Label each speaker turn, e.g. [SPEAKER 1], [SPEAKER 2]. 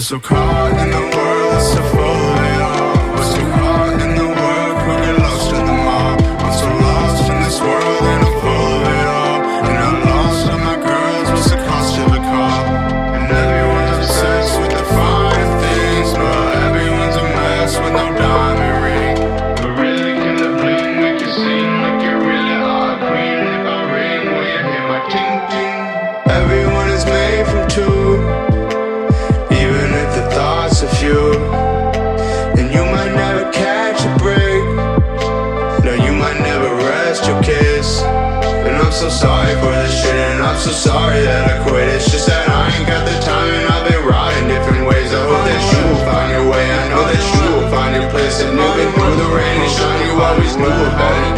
[SPEAKER 1] so caught in the world so I'm so sorry for this shit And I'm so sorry that I quit. It's just that I ain't got the time And I've been riding different ways. I hope that you will find your way. I know that you will find your place. And even through the rain and shine You always knew about day